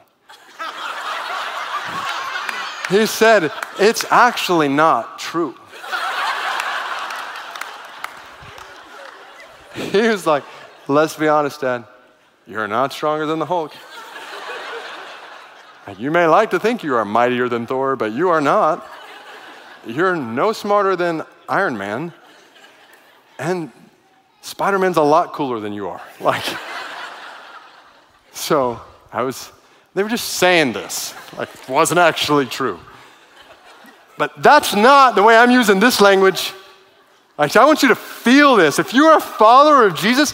He said, It's actually not true. he was like, Let's be honest, Dad, you're not stronger than the Hulk. You may like to think you are mightier than Thor, but you are not. You're no smarter than Iron Man. And Spider Man's a lot cooler than you are. Like, so I was they were just saying this, like it wasn't actually true. But that's not the way I'm using this language. Like, I want you to feel this. If you're a follower of Jesus,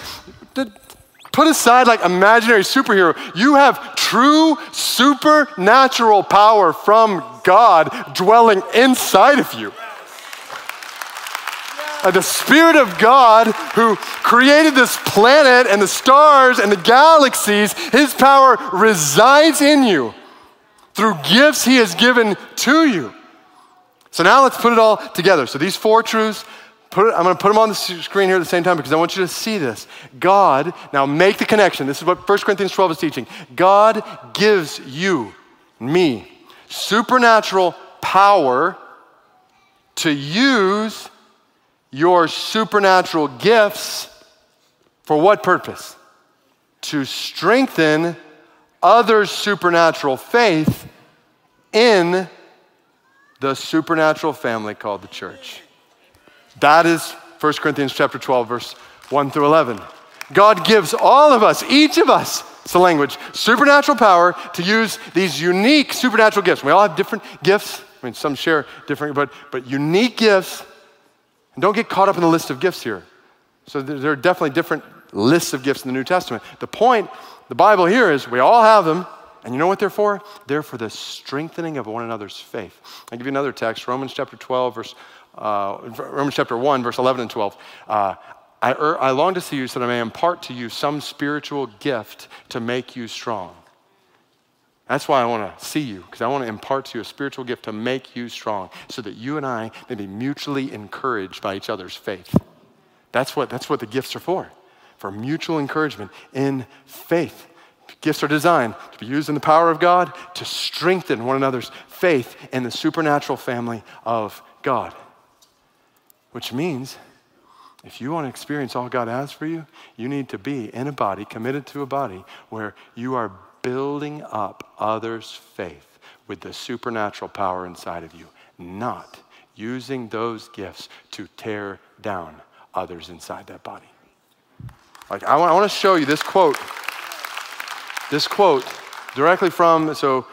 put aside like imaginary superhero. You have true supernatural power from God dwelling inside of you the Spirit of God who created this planet and the stars and the galaxies, His power resides in you through gifts He has given to you. So now let's put it all together. So these four truths, it, I'm going to put them on the screen here at the same time because I want you to see this. God, now make the connection. This is what 1 Corinthians 12 is teaching. God gives you, me, supernatural power to use your supernatural gifts for what purpose? To strengthen others' supernatural faith in the supernatural family called the church. That is 1 Corinthians chapter 12 verse 1 through 11. God gives all of us, each of us, it's the language, supernatural power to use these unique supernatural gifts. We all have different gifts. I mean, some share different, but, but unique gifts and don't get caught up in the list of gifts here. So there are definitely different lists of gifts in the New Testament. The point, the Bible here is we all have them, And you know what they're for? They're for the strengthening of one another's faith. I'll give you another text, Romans chapter 12, verse, uh, Romans chapter 1, verse 11 and 12. Uh, I, er, I long to see you so that I may impart to you some spiritual gift to make you strong. That's why I want to see you, because I want to impart to you a spiritual gift to make you strong, so that you and I may be mutually encouraged by each other's faith. That's what, that's what the gifts are for, for mutual encouragement in faith. Gifts are designed to be used in the power of God to strengthen one another's faith in the supernatural family of God. Which means if you want to experience all God has for you, you need to be in a body, committed to a body, where you are building up others' faith with the supernatural power inside of you, not using those gifts to tear down others inside that body. Like, I want, I want to show you this quote this quote directly from, so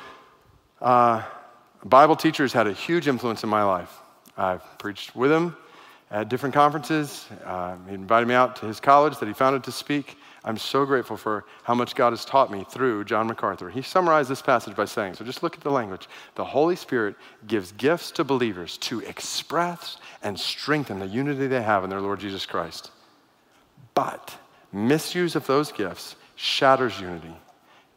uh, Bible teachers had a huge influence in my life. I've preached with him at different conferences. Uh, he invited me out to his college that he founded to speak. I'm so grateful for how much God has taught me through John MacArthur. He summarized this passage by saying, so just look at the language. The Holy Spirit gives gifts to believers to express and strengthen the unity they have in their Lord Jesus Christ. But misuse of those gifts shatters unity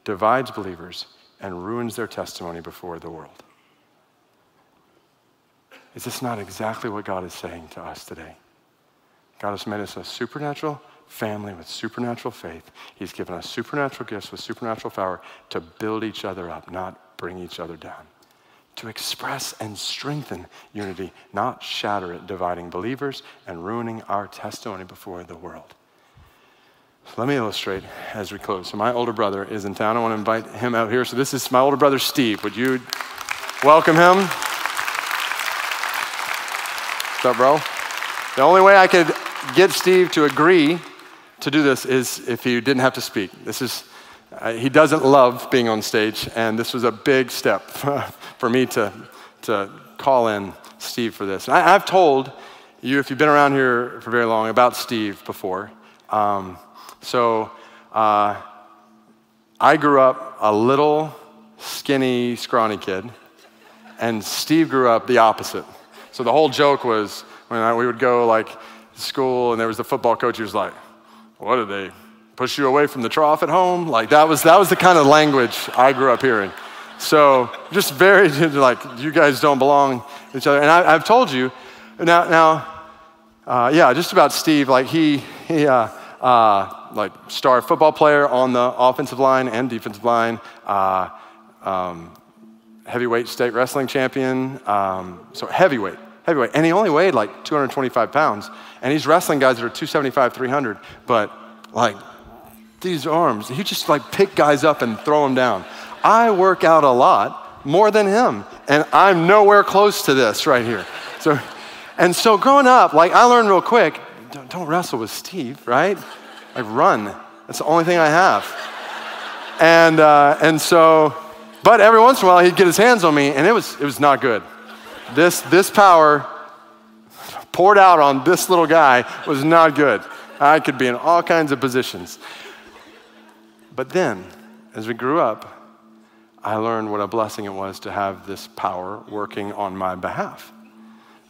divides believers, and ruins their testimony before the world. Is this not exactly what God is saying to us today? God has made us a supernatural family with supernatural faith. He's given us supernatural gifts with supernatural power to build each other up, not bring each other down. To express and strengthen unity, not shatter it, dividing believers and ruining our testimony before the world. Let me illustrate as we close. So, my older brother is in town. I want to invite him out here. So, this is my older brother, Steve. Would you welcome him? What's up, bro? The only way I could get Steve to agree to do this is if he didn't have to speak. This is, uh, he doesn't love being on stage, and this was a big step for me to, to call in Steve for this. And I, have told you, if you've been around here for very long, about Steve before. Um, so uh, I grew up a little skinny, scrawny kid, and Steve grew up the opposite. So the whole joke was when I, we would go like school, and there was the football coach. He was like, "What did they push you away from the trough at home?" Like that was that was the kind of language I grew up hearing. So just very like you guys don't belong to each other. And I, have told you now. Now, uh, yeah, just about Steve. Like he he. Uh, uh, like star football player on the offensive line and defensive line, uh, um, heavyweight state wrestling champion. Um, so heavyweight, heavyweight. And he only weighed like 225 pounds. And he's wrestling guys that are 275, 300. But like these arms, he just like pick guys up and throw them down. I work out a lot more than him. And I'm nowhere close to this right here. So, and so growing up, like I learned real quick, don't, don't wrestle with Steve, right? I run. That's the only thing I have. And, uh, and so, but every once in a while he'd get his hands on me and it was, it was not good. This, this power poured out on this little guy was not good. I could be in all kinds of positions. But then, as we grew up, I learned what a blessing it was to have this power working on my behalf.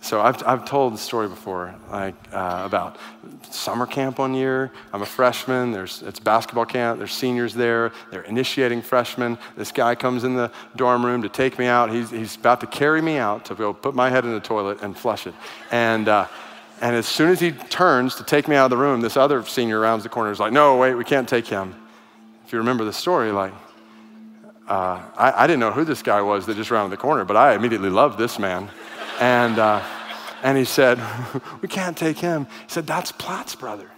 So I've, I've told the story before, like uh, about summer camp one year. I'm a freshman. There's it's basketball camp. There's seniors there. They're initiating freshmen. This guy comes in the dorm room to take me out. He's, he's about to carry me out to go put my head in the toilet and flush it. And uh, and as soon as he turns to take me out of the room, this other senior rounds the corner. Is like, no, wait, we can't take him. If you remember the story, like. Uh, I, I didn't know who this guy was that just rounded the corner, but I immediately loved this man. And, uh, and he said, We can't take him. He said, That's Platt's brother.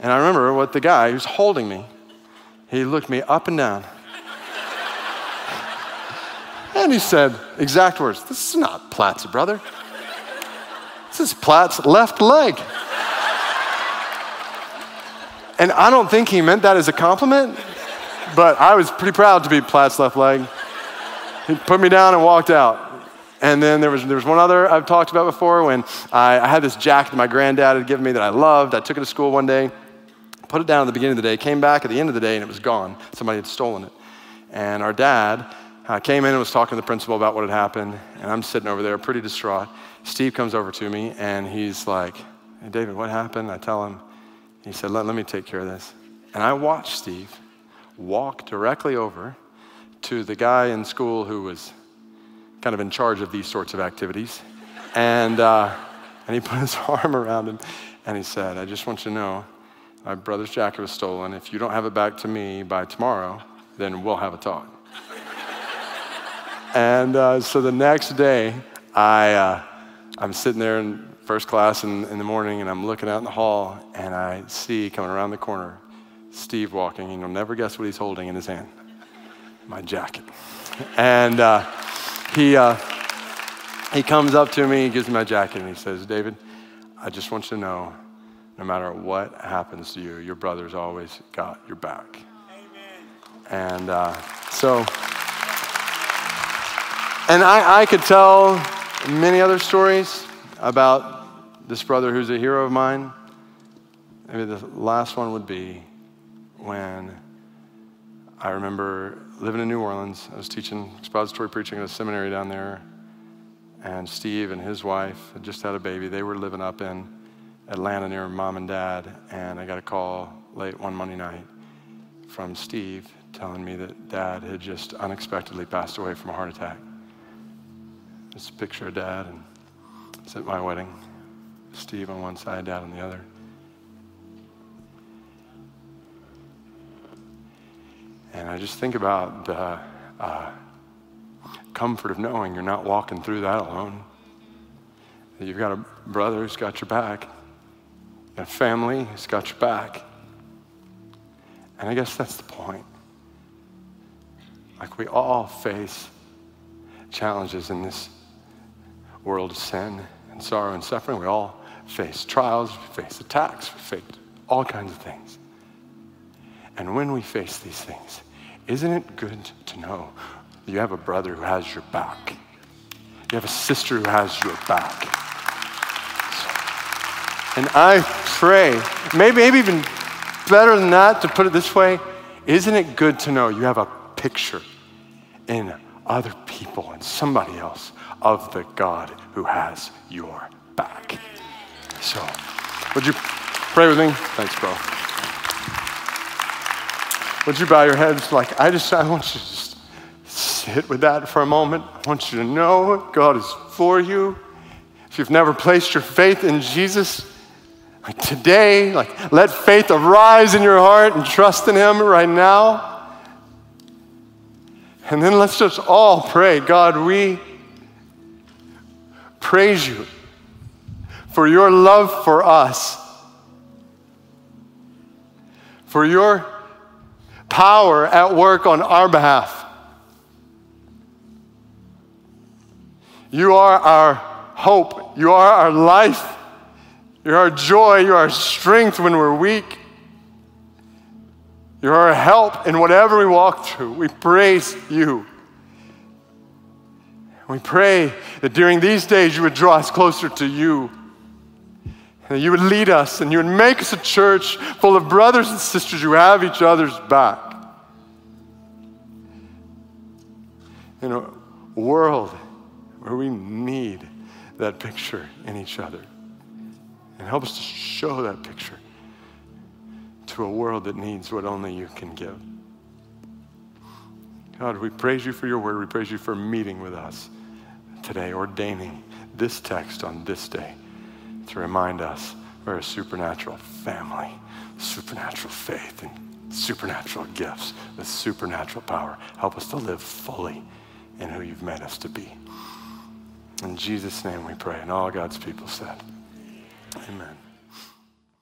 And I remember what the guy who's holding me, he looked me up and down. and he said, exact words, This is not Platt's brother. This is Platt's left leg. and I don't think he meant that as a compliment, but I was pretty proud to be Platt's left leg. He put me down and walked out. And then there was, there was one other I've talked about before when I, I had this jacket my granddad had given me that I loved. I took it to school one day, put it down at the beginning of the day, came back at the end of the day, and it was gone. Somebody had stolen it. And our dad uh, came in and was talking to the principal about what had happened. And I'm sitting over there pretty distraught. Steve comes over to me and he's like, Hey, David, what happened? I tell him. He said, let, let me take care of this. And I watched Steve walk directly over to the guy in school who was kind of in charge of these sorts of activities. And, uh, and he put his arm around him and he said, I just want you to know my brother's jacket was stolen. If you don't have it back to me by tomorrow, then we'll have a talk. and uh, so the next day, I, uh, I'm sitting there in first class in, in the morning and I'm looking out in the hall and I see coming around the corner Steve walking, and you'll never guess what he's holding in his hand my jacket. And uh, he, uh, he comes up to me, he gives me my jacket, and he says, David, I just want you to know no matter what happens to you, your brother's always got your back. Amen. And uh, so, and I, I could tell many other stories about this brother who's a hero of mine. Maybe the last one would be when I remember living in New Orleans. I was teaching expository preaching at a seminary down there. And Steve and his wife had just had a baby. They were living up in Atlanta near mom and dad. And I got a call late one Monday night from Steve telling me that dad had just unexpectedly passed away from a heart attack. A picture of dad, and it's at my wedding. Steve on one side, dad on the other. And I just think about the uh, comfort of knowing you're not walking through that alone. That you've got a brother who's got your back, You've got a family who's got your back. And I guess that's the point. Like we all face challenges in this world of sin and sorrow and suffering. We all face trials, we face attacks, we face all kinds of things. And when we face these things, isn't it good to know you have a brother who has your back? You have a sister who has your back. And I pray, maybe, maybe even better than that, to put it this way, isn't it good to know you have a picture in other people and somebody else of the God who has your back? So, would you pray with me? Thanks, bro. Would you bow your heads? Like, I just, I want you to just sit with that for a moment. I want you to know God is for you. If you've never placed your faith in Jesus, like today, like, let faith arise in your heart and trust in Him right now. And then let's just all pray God, we praise you for your love for us, for your power at work on our behalf. You are our hope. You are our life. You're our joy. You're our strength when we're weak. You're our help in whatever we walk through. We praise you. We pray that during these days you would draw us closer to you. And you would lead us and you would make us a church full of brothers and sisters who have each other's back. In a world where we need that picture in each other. And help us to show that picture to a world that needs what only you can give. God, we praise you for your word. We praise you for meeting with us today, ordaining this text on this day to remind us we're a supernatural family, supernatural faith, and supernatural gifts with supernatural power. Help us to live fully in who you've made us to be. In Jesus' name we pray. And all God's people said, Amen.